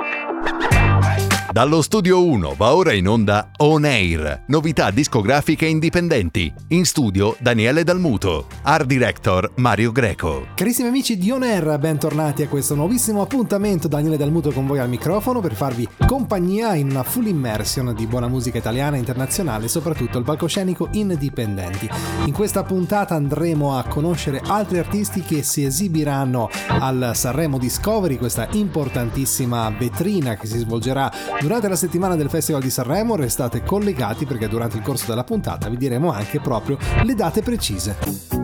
Ha ha Dallo studio 1 va ora in onda On Air, novità discografiche indipendenti. In studio Daniele Dalmuto, art director Mario Greco. Carissimi amici di On Air, bentornati a questo nuovissimo appuntamento. Daniele Dalmuto con voi al microfono per farvi compagnia in una full immersion di buona musica italiana e internazionale, soprattutto il palcoscenico indipendenti. In questa puntata andremo a conoscere altri artisti che si esibiranno al Sanremo Discovery, questa importantissima vetrina che si svolgerà Durante la settimana del Festival di Sanremo restate collegati perché durante il corso della puntata vi diremo anche proprio le date precise.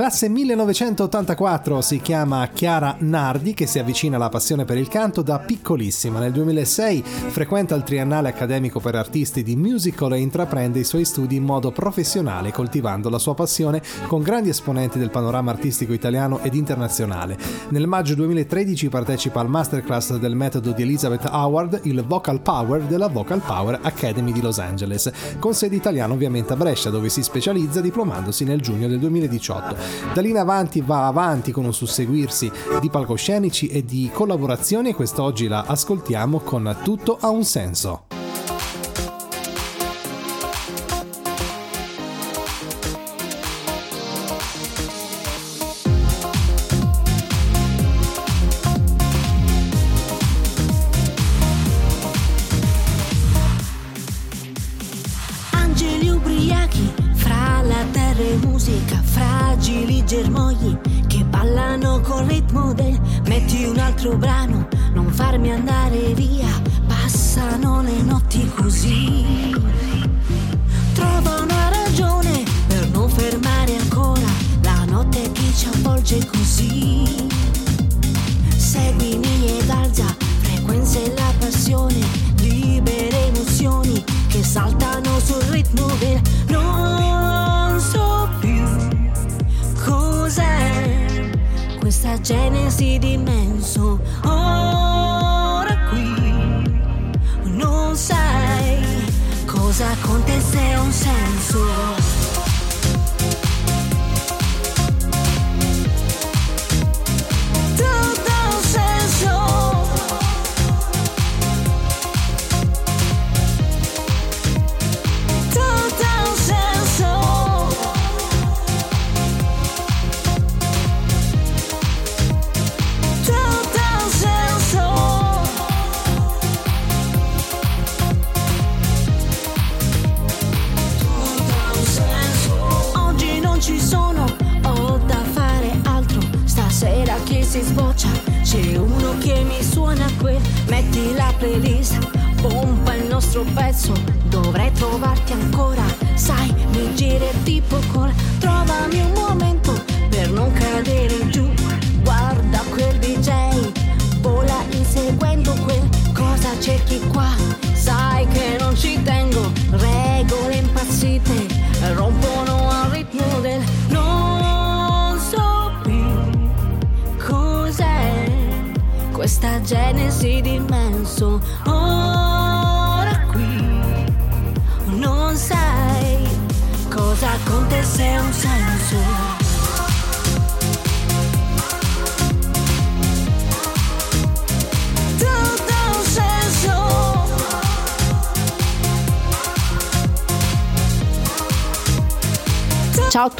Classe 1984 si chiama Chiara Nardi che si avvicina alla passione per il canto da piccolissima. Nel 2006 frequenta il triennale accademico per artisti di musical e intraprende i suoi studi in modo professionale coltivando la sua passione con grandi esponenti del panorama artistico italiano ed internazionale. Nel maggio 2013 partecipa al masterclass del metodo di Elizabeth Howard, il Vocal Power della Vocal Power Academy di Los Angeles, con sede italiana ovviamente a Brescia dove si specializza diplomandosi nel giugno del 2018. Da lì in avanti va avanti con un susseguirsi di palcoscenici e di collaborazioni e quest'oggi la ascoltiamo con Tutto ha un senso.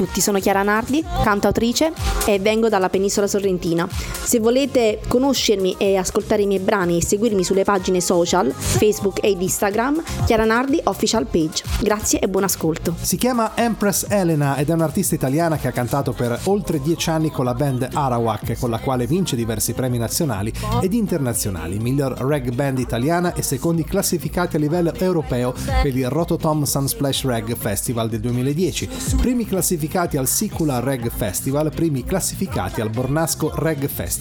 Tutti, sono Chiara Nardi, cantautrice e vengo dalla penisola sorrentina. Se volete conoscermi e ascoltare i miei brani e seguirmi sulle pagine social, Facebook ed Instagram, Chiara Nardi Official Page. Grazie e buon ascolto. Si chiama Empress Elena ed è un'artista italiana che ha cantato per oltre dieci anni con la band Arawak, con la quale vince diversi premi nazionali ed internazionali, miglior reg band italiana e secondi classificati a livello europeo per il Rototom Sunsplash Reg Festival del 2010, primi classificati classificati al Sicula Reg Festival, primi classificati al Bornasco Reg Festival,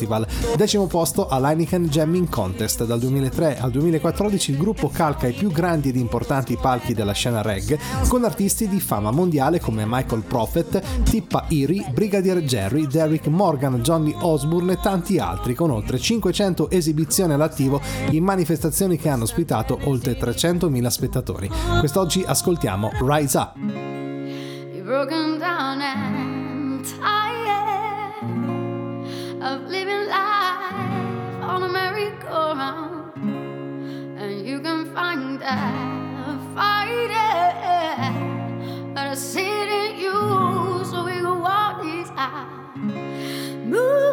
decimo posto all'Heineken Jamming Contest. Dal 2003 al 2014 il gruppo calca i più grandi ed importanti palchi della scena reg con artisti di fama mondiale come Michael Prophet, Tippa Erie, Brigadier Jerry, Derrick Morgan, Johnny Osbourne e tanti altri, con oltre 500 esibizioni all'attivo in manifestazioni che hanno ospitato oltre 300.000 spettatori. Quest'oggi ascoltiamo Rise Up. broken down and tired of living life on a merry-go-round, and you can find that fighting, but I see in you, so we can walk these out. Move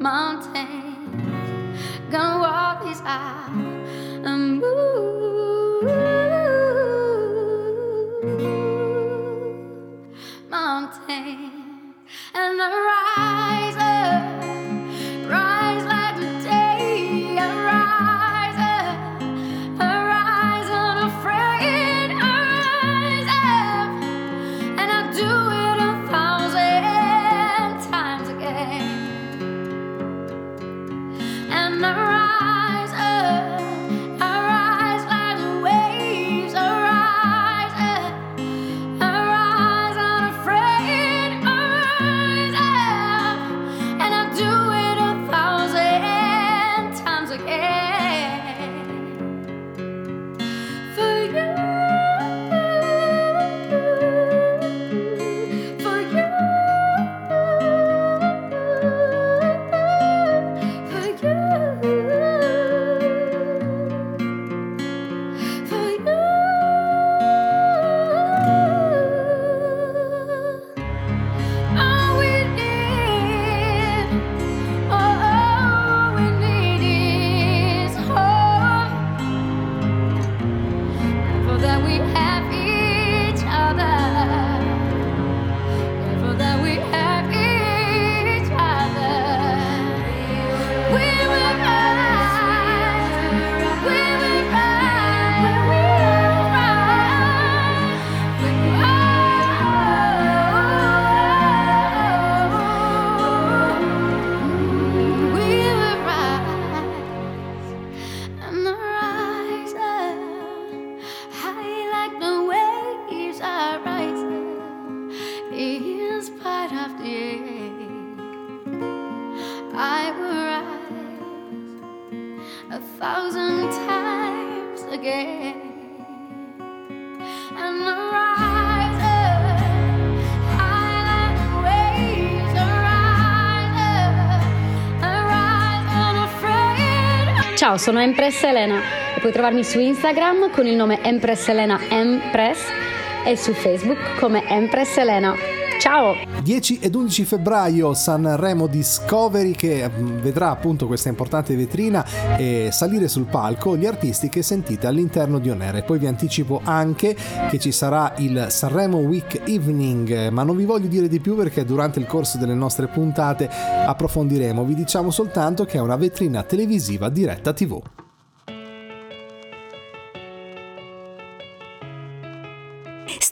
mountains, gonna walk these out and move. And the rise Ciao, sono Empress Elena e puoi trovarmi su Instagram con il nome Empress Elena Empress e su Facebook come Empress Elena. Ciao! 10 ed 11 febbraio Sanremo Discovery che mm, vedrà appunto questa importante vetrina e salire sul palco gli artisti che sentite all'interno di Onere. Poi vi anticipo anche che ci sarà il Sanremo Week Evening, eh, ma non vi voglio dire di più perché durante il corso delle nostre puntate approfondiremo. Vi diciamo soltanto che è una vetrina televisiva diretta TV.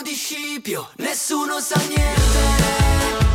di Scipio, nessuno sa niente.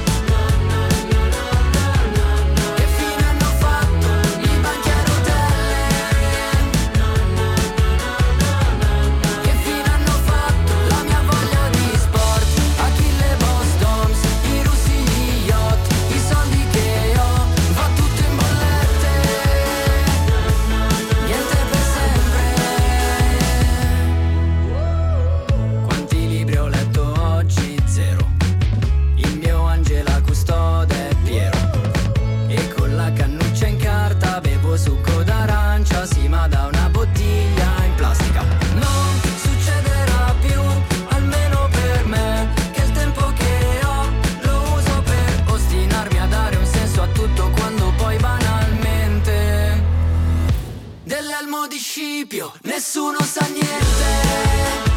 Di Scipio nessuno sa niente.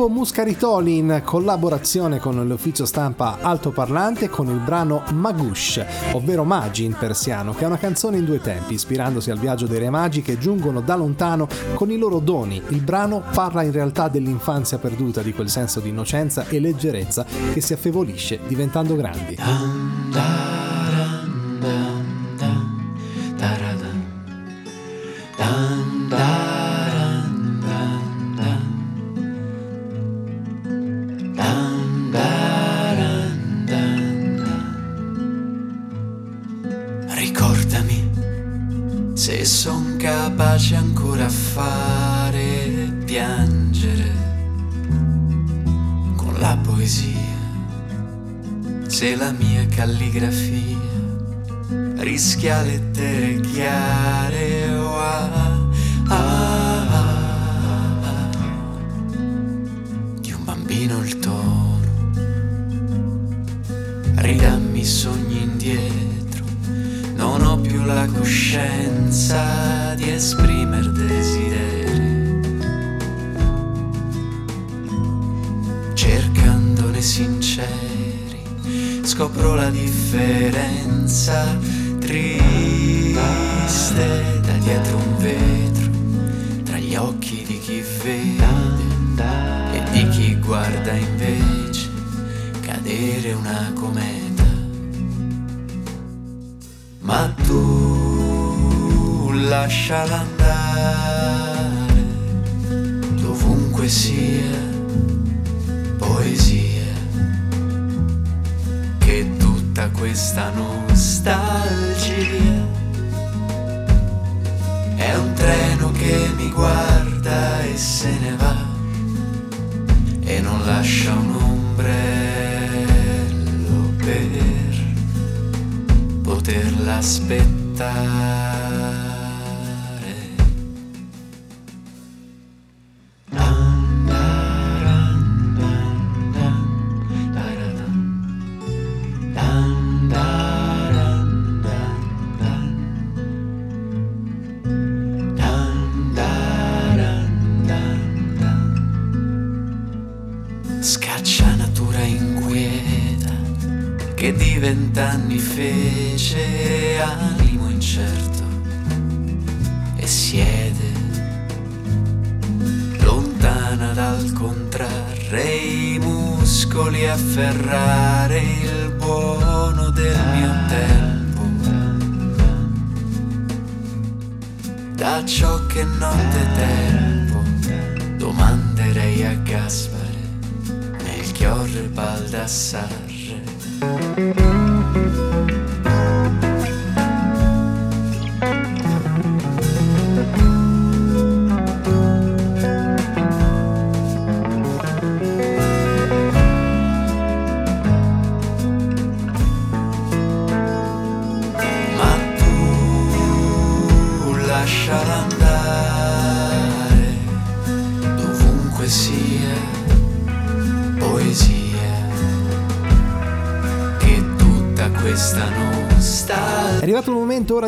Gruppo Muscaritoli in collaborazione con l'ufficio stampa altoparlante con il brano Magush, ovvero Magi in persiano, che è una canzone in due tempi, ispirandosi al viaggio dei re magi che giungono da lontano con i loro doni. Il brano parla in realtà dell'infanzia perduta, di quel senso di innocenza e leggerezza che si affievolisce diventando grandi. Ricordami son capace ancora a fare piangere con la poesia, se la mia calligrafia rischia lettere chiare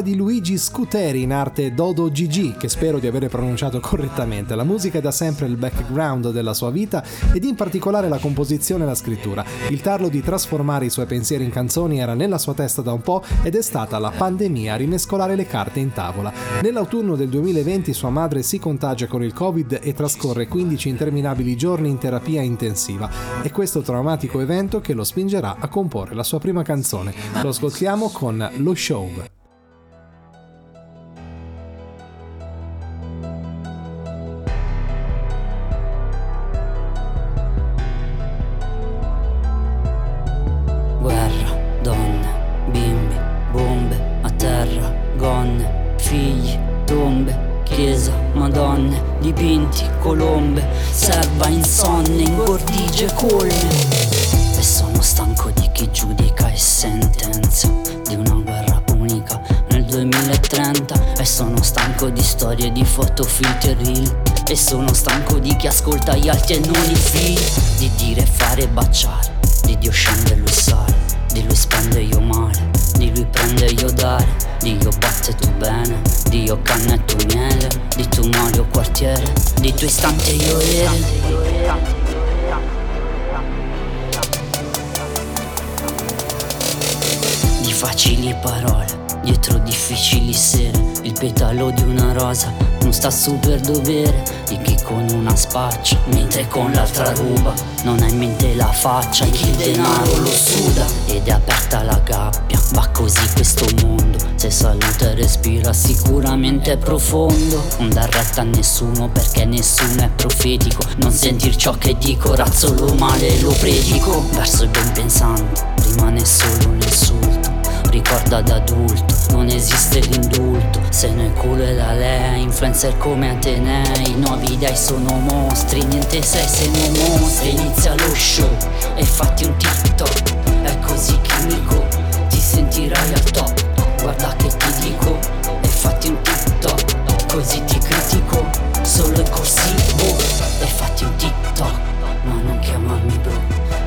di Luigi Scuteri in arte Dodo Gigi, che spero di avere pronunciato correttamente. La musica è da sempre il background della sua vita ed in particolare la composizione e la scrittura. Il tarlo di trasformare i suoi pensieri in canzoni era nella sua testa da un po' ed è stata la pandemia a rimescolare le carte in tavola. Nell'autunno del 2020 sua madre si contagia con il Covid e trascorre 15 interminabili giorni in terapia intensiva. È questo traumatico evento che lo spingerà a comporre la sua prima canzone. Lo ascoltiamo con Lo Show. agli alti e non il fine Di dire, fare e baciare. Di Dio scende e lui sale. Di lui spende io male. Di lui prende io dare. Di io batte tu bene. Di io canna e tu miele. Di tu male o quartiere. Di tu istante io ero. Di facili parole Dietro difficili sere, il petalo di una rosa. Non sta su per dovere Di chi con una spaccia Mentre con l'altra ruba Non ha in mente la faccia Di chi il denaro lo suda Ed è aperta la gabbia. Va così questo mondo Se saluta e respira sicuramente è profondo. Non dar retta a nessuno Perché nessuno è profetico. Non sentir ciò che dico Razzolo male lo predico. Verso il ben pensante Rimane solo un insulto ricorda da adulto Non esiste l'indulto. Se noi culo e la lei Influencer come Atenei. Nuovi dei sono mostri Niente sei se non mostri. Inizia lo show E fatti un TikTok. È così chimico Ti sentirai al top. Guarda che ti dico E fatti un TikTok. Così ti critico Solo è corsivo. E fatti un TikTok Ma non chiamarmi bro.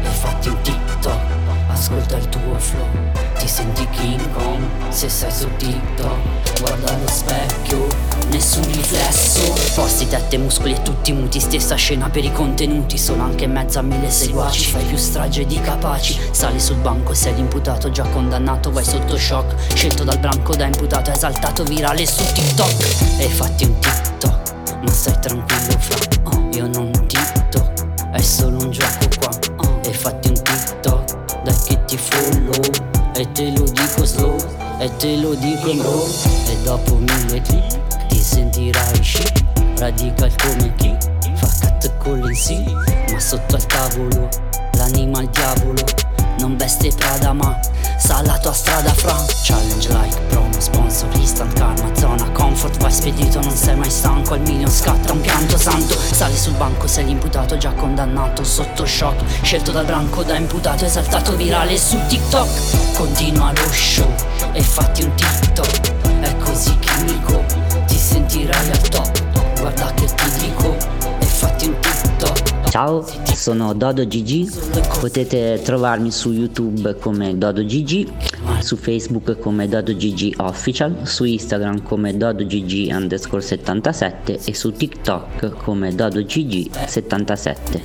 E fatti un TikTok Ascolta il tuo flow Ti senti King Kong Se sei su TikTok Guarda allo specchio Nessun riflesso. Posti, tette, muscoli e tutti muti Stessa scena per i contenuti. Sono anche mezza mille seguaci Fai più strage di capaci. Sali sul banco sei l'imputato Già condannato vai sotto shock. Scelto dal branco da imputato Esaltato virale su TikTok. E fatti un TikTok Ma stai tranquillo fra. Oh, Io non TikTok È solo un gioco qua. Oh, E fatti un TikTok Dai che ti follow E te lo dico slow E te lo dico bro E dopo mille click Ti sentirai chic Radical come chi Fa cat con l'NC Ma sotto al tavolo L'anima al diavolo Non veste Prada ma Sa la tua strada fra. Challenge like promo sponsor Instant karma zona comfort Vai spedito non sei mai stanco Al milion scatta un pianto santo. Sali sul banco sei l'imputato già condannato Sotto shock. Scelto dal branco da imputato Esaltato virale su TikTok. Continua lo show E fatti un TikTok. È così chimico Ti sentirai al top. Guarda che ti dico E fatti un TikTok Ciao, sono Dodo GG, potete trovarmi su YouTube come Dodo GG, su Facebook come Dodo GG Official, su Instagram come Dodo GG underscore 77 e su TikTok come Dodo GG 77.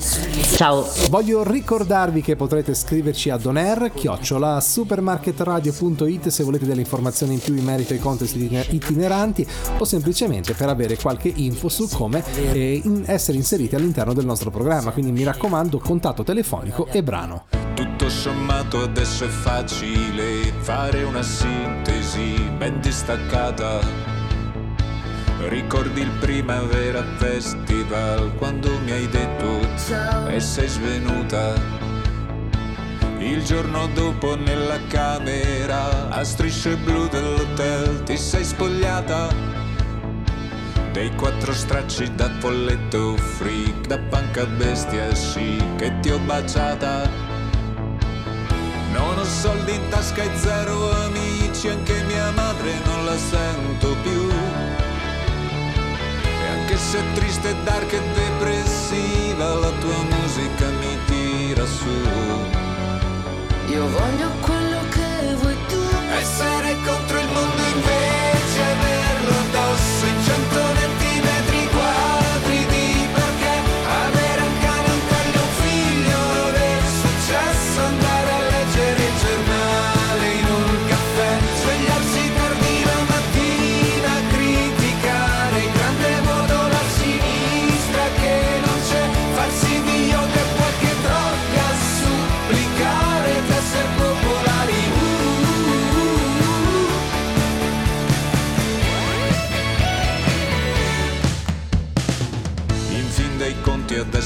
Ciao! Voglio ricordarvi che potrete scriverci a doner chiocciola supermarketradio.it se volete delle informazioni in più in merito ai contest itiner- itineranti o semplicemente per avere qualche info su come eh, essere inseriti all'interno del nostro programma. Quindi mi raccomando, contatto telefonico e brano. Tutto sommato adesso è facile fare una sintesi ben distaccata. Ricordi il Primavera Festival quando mi hai detto e sei svenuta. Il giorno dopo nella camera a strisce blu dell'hotel ti sei spogliata. Dei quattro stracci da folletto freak, da panca bestia sì che ti ho baciata. Non ho soldi in tasca e zero amici, anche mia madre non la sento più. E anche se triste, dark e depressiva, la tua musica mi tira su. Io voglio quello che vuoi tu. Essere contro il mondo invece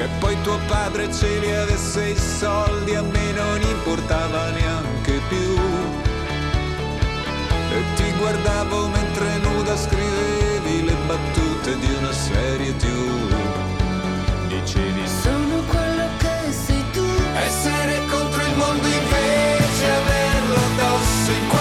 Che poi tuo padre ce li avesse i soldi, a me non importava neanche più. E ti guardavo mentre nuda scrivevi le battute di una serie TV. Dicevi Sono quello che sei tu. essere contro il mondo invece averlo addosso in 400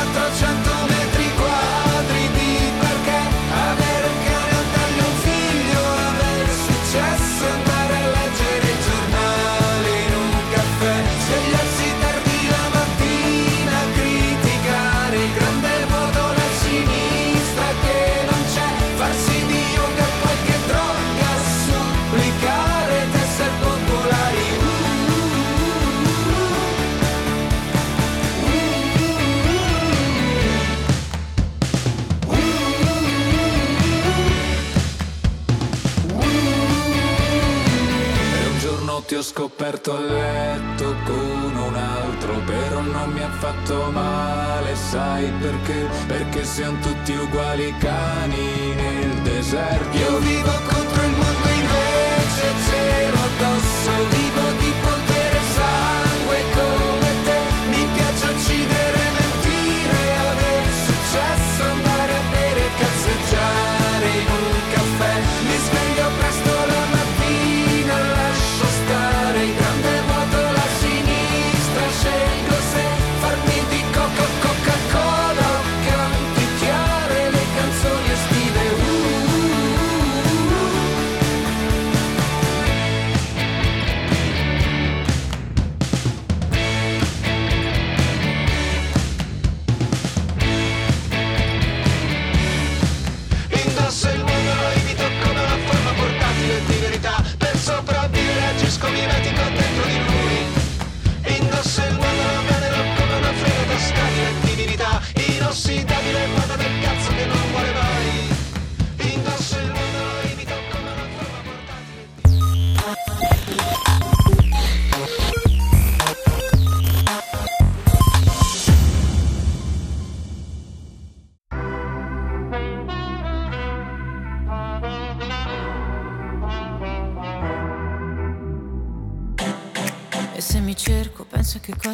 scoperto a letto con un altro Però non mi ha fatto male, sai perché? Perché siamo tutti uguali cani nel deserto Io vivo contro il mondo invece zero addosso di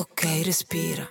Ok, respira.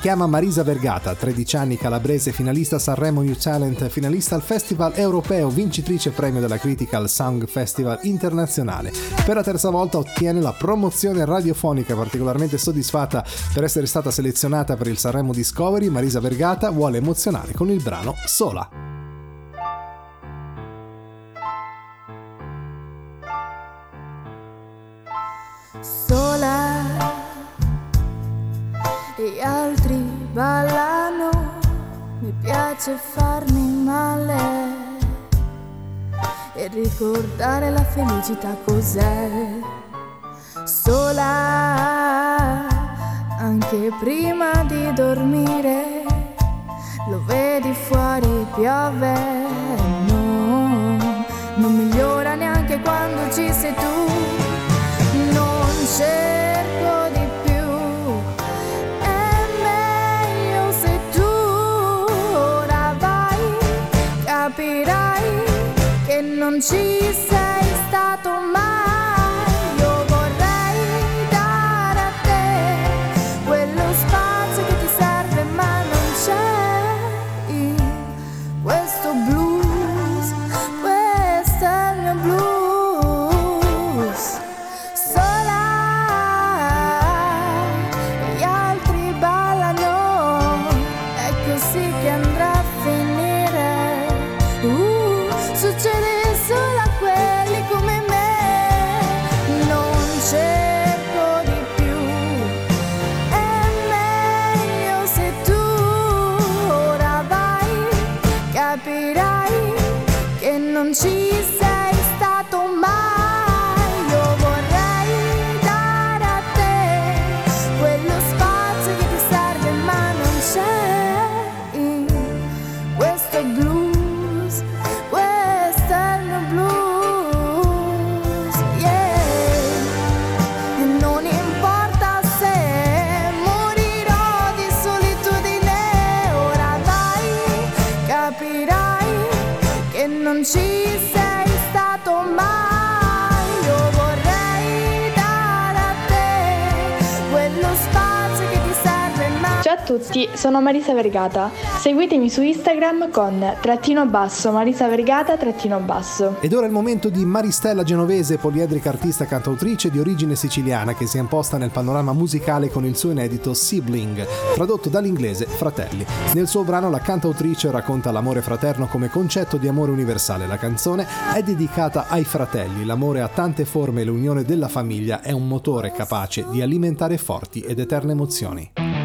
chiama Marisa Vergata, 13 anni calabrese, finalista Sanremo New Talent, finalista al Festival Europeo, vincitrice premio della critica al Sound Festival Internazionale. Per la terza volta ottiene la promozione radiofonica, particolarmente soddisfatta per essere stata selezionata per il Sanremo Discovery. Marisa Vergata vuole emozionare con il brano sola, piace farmi male e ricordare la felicità cos'è. Sola, anche prima di dormire, lo vedi fuori piove, che tutti, sono Marisa Vergata. Seguitemi su Instagram con trattino basso Marisa Vergata trattino basso. Ed ora è il momento di Maristella Genovese, poliedrica artista cantautrice di origine siciliana che si è imposta nel panorama musicale con il suo inedito Sibling, tradotto dall'inglese fratelli. Nel suo brano la cantautrice racconta l'amore fraterno come concetto di amore universale. La canzone è dedicata ai fratelli, l'amore ha tante forme e l'unione della famiglia è un motore capace di alimentare forti ed eterne emozioni.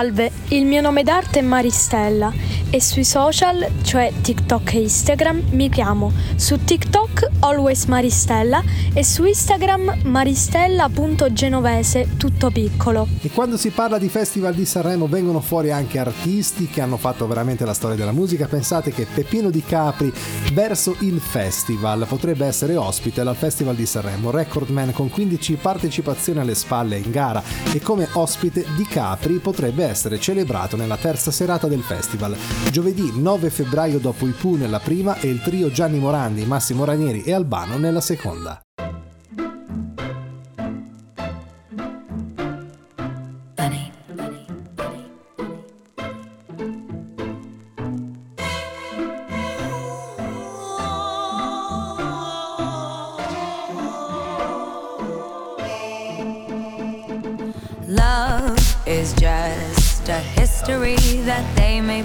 Salve, il mio nome d'arte è Maristella e sui social, cioè TikTok e Instagram, mi chiamo su TikTok Always Maristella e su Instagram maristella.genovese tutto piccolo. E quando si parla di Festival di Sanremo vengono fuori anche artisti che hanno fatto veramente la storia della musica. Pensate che Peppino Di Capri verso il festival potrebbe essere ospite al Festival di Sanremo, recordman con 15 partecipazioni alle spalle in gara e come ospite Di Capri potrebbe essere celebrato nella terza serata del festival. Giovedì 9 febbraio dopo i Pooh nella prima e il trio Gianni Morandi, Massimo Ranieri e Albano nella seconda. Love is just a history that they may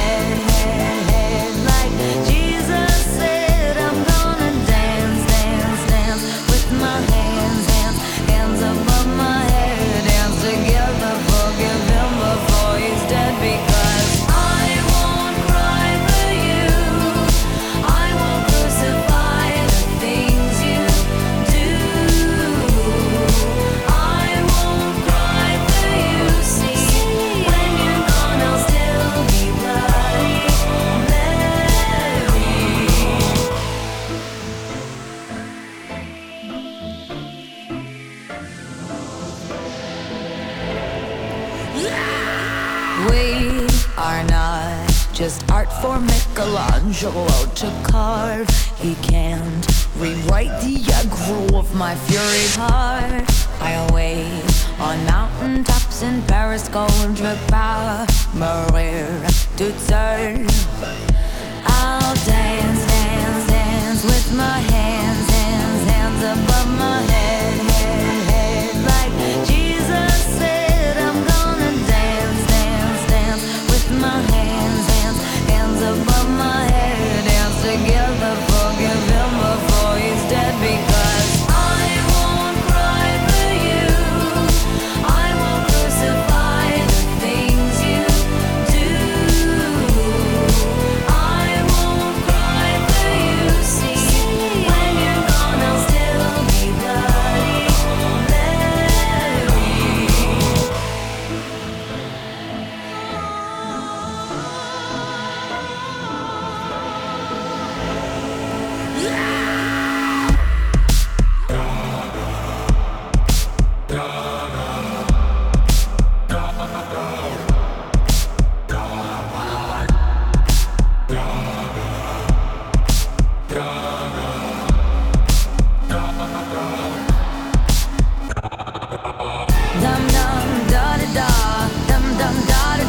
my fury heart. I await on mountain tops in Paris, gold my Maria to turn.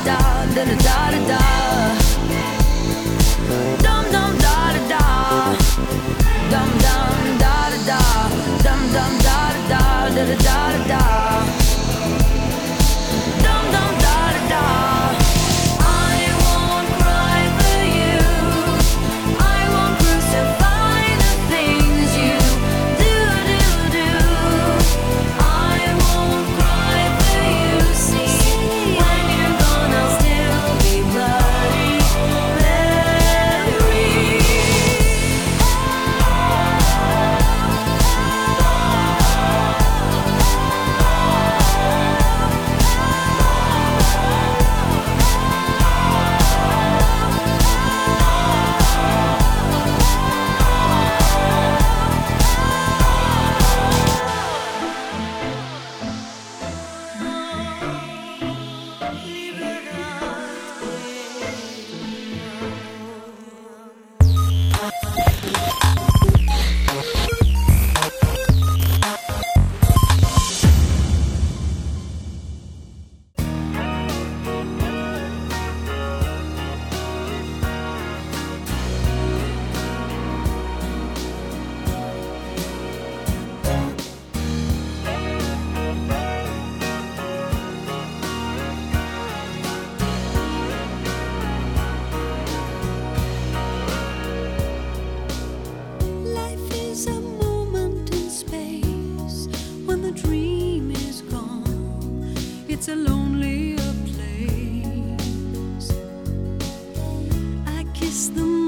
da da da da da The.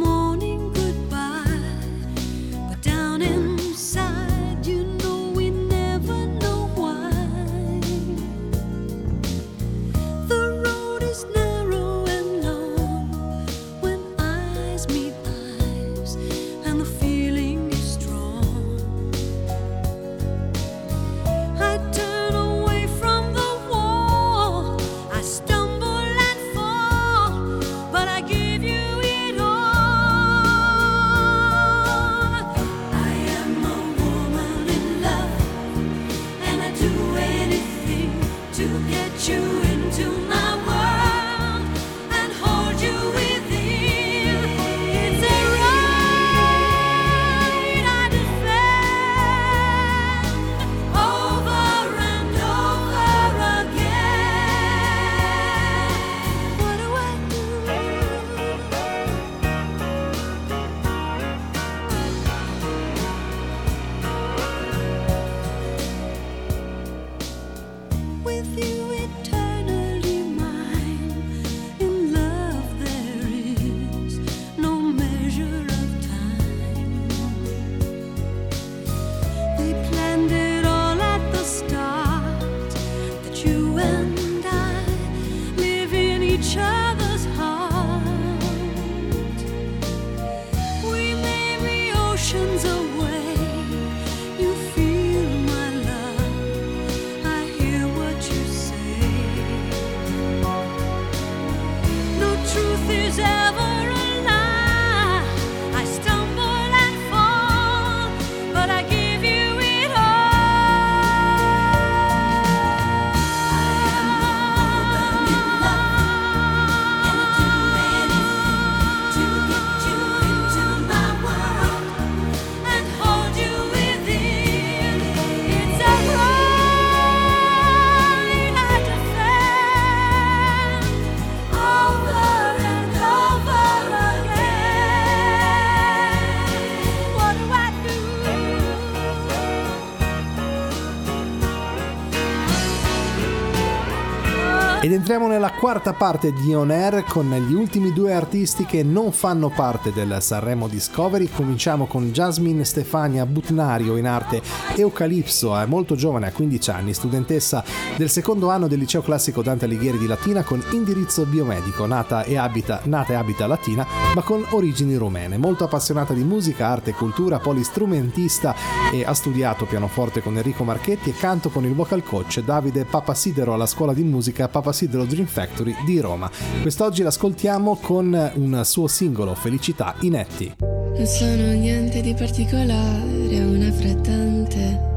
Entriamo nella quarta parte di On Air con gli ultimi due artisti che non fanno parte del Sanremo Discovery. Cominciamo con Jasmine Stefania Butnario in arte Eucalipso, è molto giovane, ha 15 anni, studentessa del secondo anno del liceo classico Dante Alighieri di Latina con indirizzo biomedico, nata e abita, nata e abita Latina ma con origini rumene. Molto appassionata di musica, arte e cultura, polistrumentista e ha studiato pianoforte con Enrico Marchetti e canto con il vocal coach Davide Papasidero alla scuola di musica Papasidero Dream Factory di Roma. Quest'oggi l'ascoltiamo con un suo singolo Felicità inetti. Non sono niente di particolare, una frattante.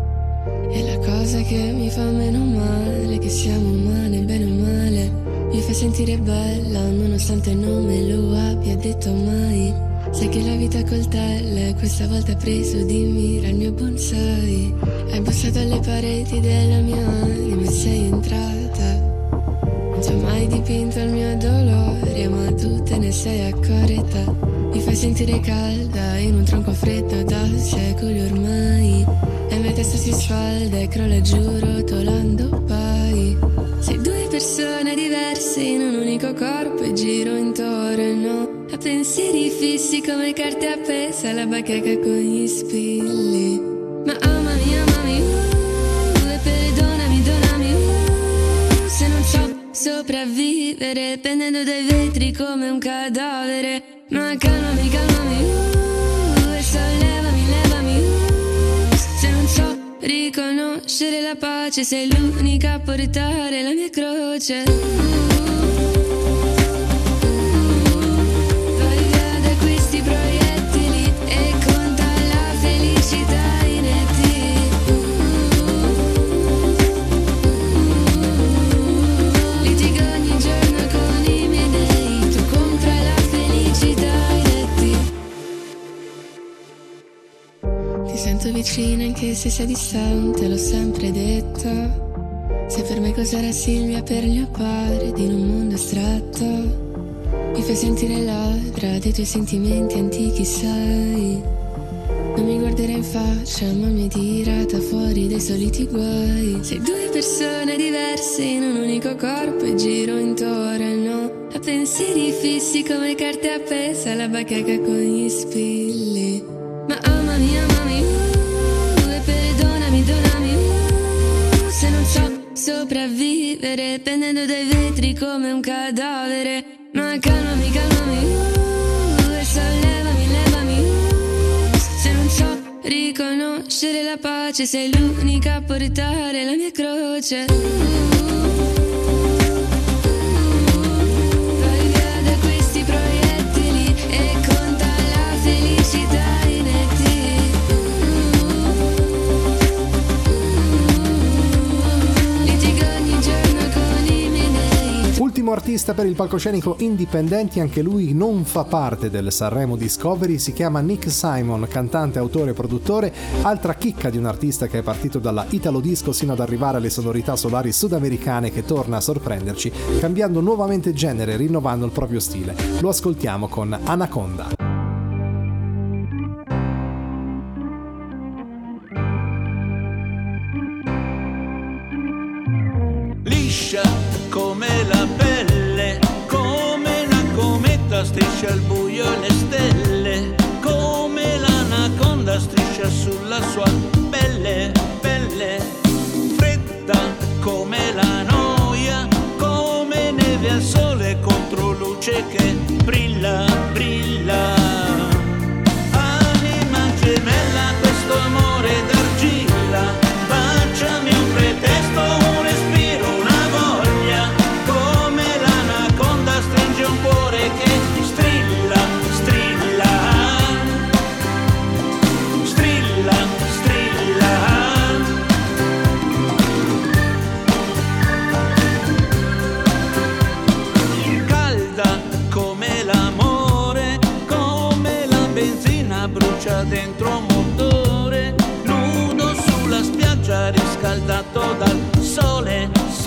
E la cosa che mi fa meno male, che siamo umane, bene o male, mi fa sentire bella, nonostante non me lo abbia detto mai. Sai che la vita coltella, questa volta ha preso di mira il mio bonsai. Hai bussato alle pareti della mia anima e sei entrata. Ci ho mai dipinto il mio dolore, ma tu te ne sei accorta. Mi fai sentire calda in un tronco freddo da secoli ormai. E mia testa si sfalda e crolla giù rotolando poi. Sei due persone diverse in un unico corpo e giro intorno. A pensieri fissi come carte appese alla bacheca con gli spilli. Ma amami, sopravvivere pendendo dai vetri come un cadavere. Ma calmami, calmami, uh, e sollevami, levami, uh, se non so riconoscere la pace, sei l'unica a portare la mia croce. Vai Sento vicina anche se sei distante, l'ho sempre detto. Se per me cos'era Silvia per mio padre di un mondo astratto. Mi fai sentire ladra dei tuoi sentimenti antichi, sai. Non mi guarderai in faccia, ma mi hai tirata fuori dai soliti guai. Sei due persone diverse in un unico corpo e giro intorno. A pensieri fissi come carte appese alla bacheca con gli spilli. Sopravvivere pendendo dai vetri come un cadavere. Ma calmami, calmami, uh, e sollevami, levami, uh, se non so riconoscere la pace, sei l'unica a portare la mia croce. Vai Ultimo artista per il palcoscenico indipendenti, anche lui non fa parte del Sanremo Discovery, si chiama Nick Simon, cantante, autore e produttore, altra chicca di un artista che è partito dalla Italo Disco sino ad arrivare alle sonorità solari sudamericane che torna a sorprenderci, cambiando nuovamente genere e rinnovando il proprio stile. Lo ascoltiamo con Anaconda. Striscia al buio le stelle, come l'anaconda striscia sulla sua pelle, pelle, fredda come la noia, come neve al sole contro luce che brilla, brilla.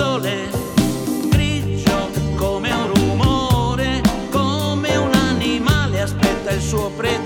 sole grigio come un rumore, come un animale aspetta il suo prezzo.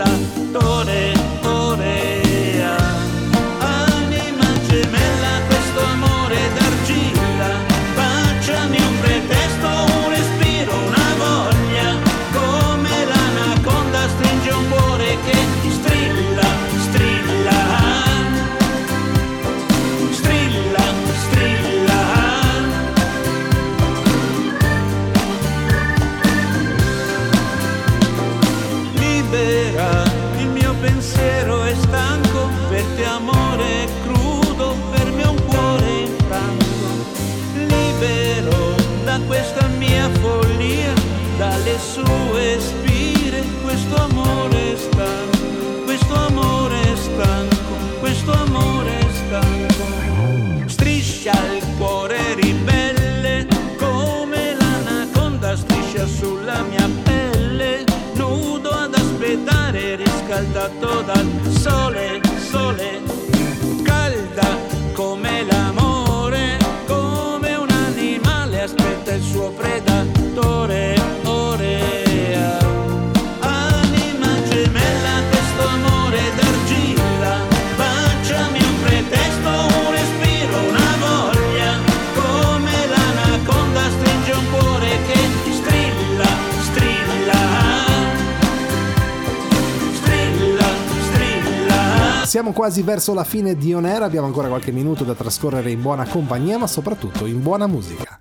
Siamo quasi verso la fine di On Air, abbiamo ancora qualche minuto da trascorrere in buona compagnia, ma soprattutto in buona musica.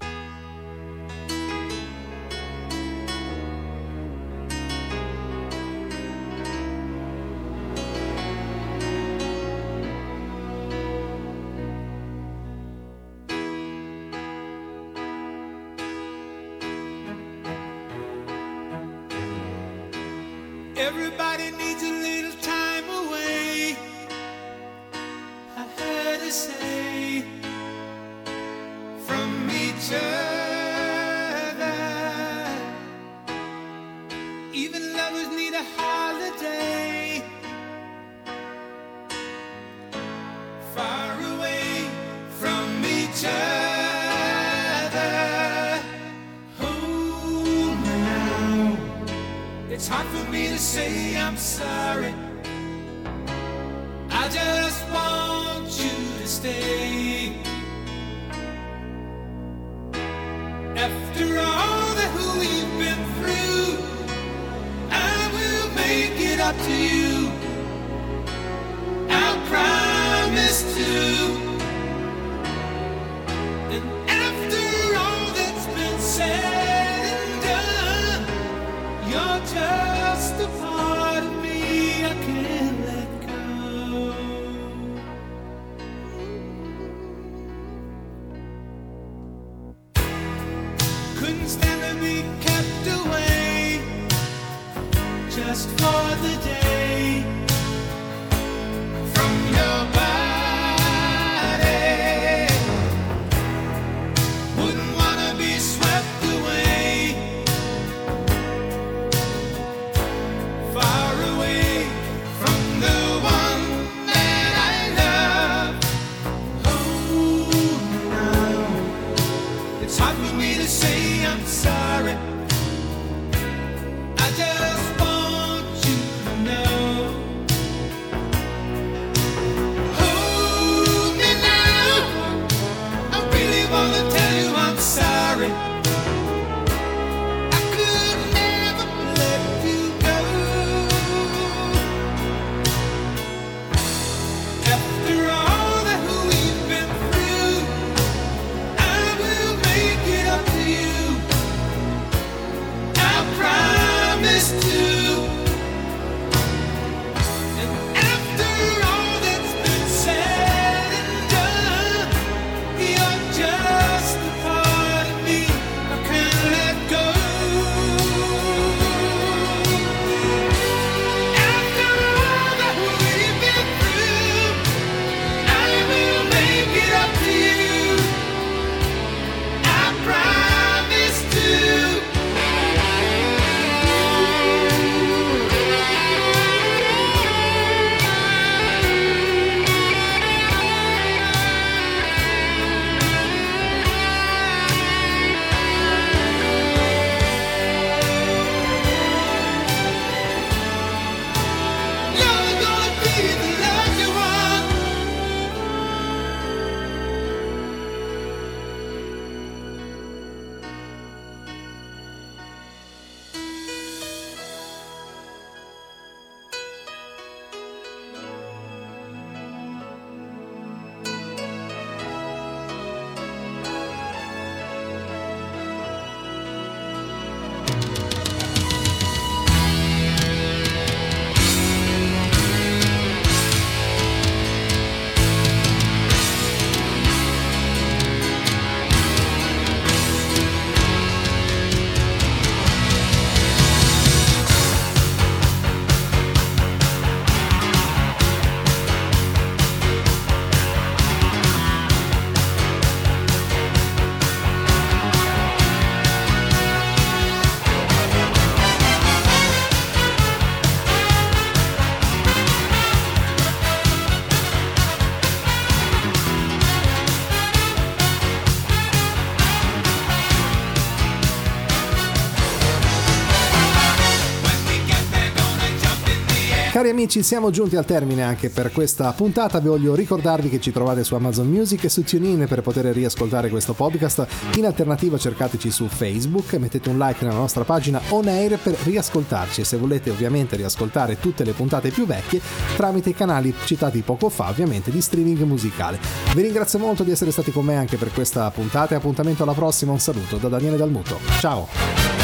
Cari amici, siamo giunti al termine anche per questa puntata. Vi voglio ricordarvi che ci trovate su Amazon Music e su TuneIn per poter riascoltare questo podcast. In alternativa cercateci su Facebook, mettete un like nella nostra pagina On Air per riascoltarci e se volete ovviamente riascoltare tutte le puntate più vecchie tramite i canali citati poco fa, ovviamente di streaming musicale. Vi ringrazio molto di essere stati con me anche per questa puntata e appuntamento alla prossima. Un saluto da Daniele Dalmuto. Ciao!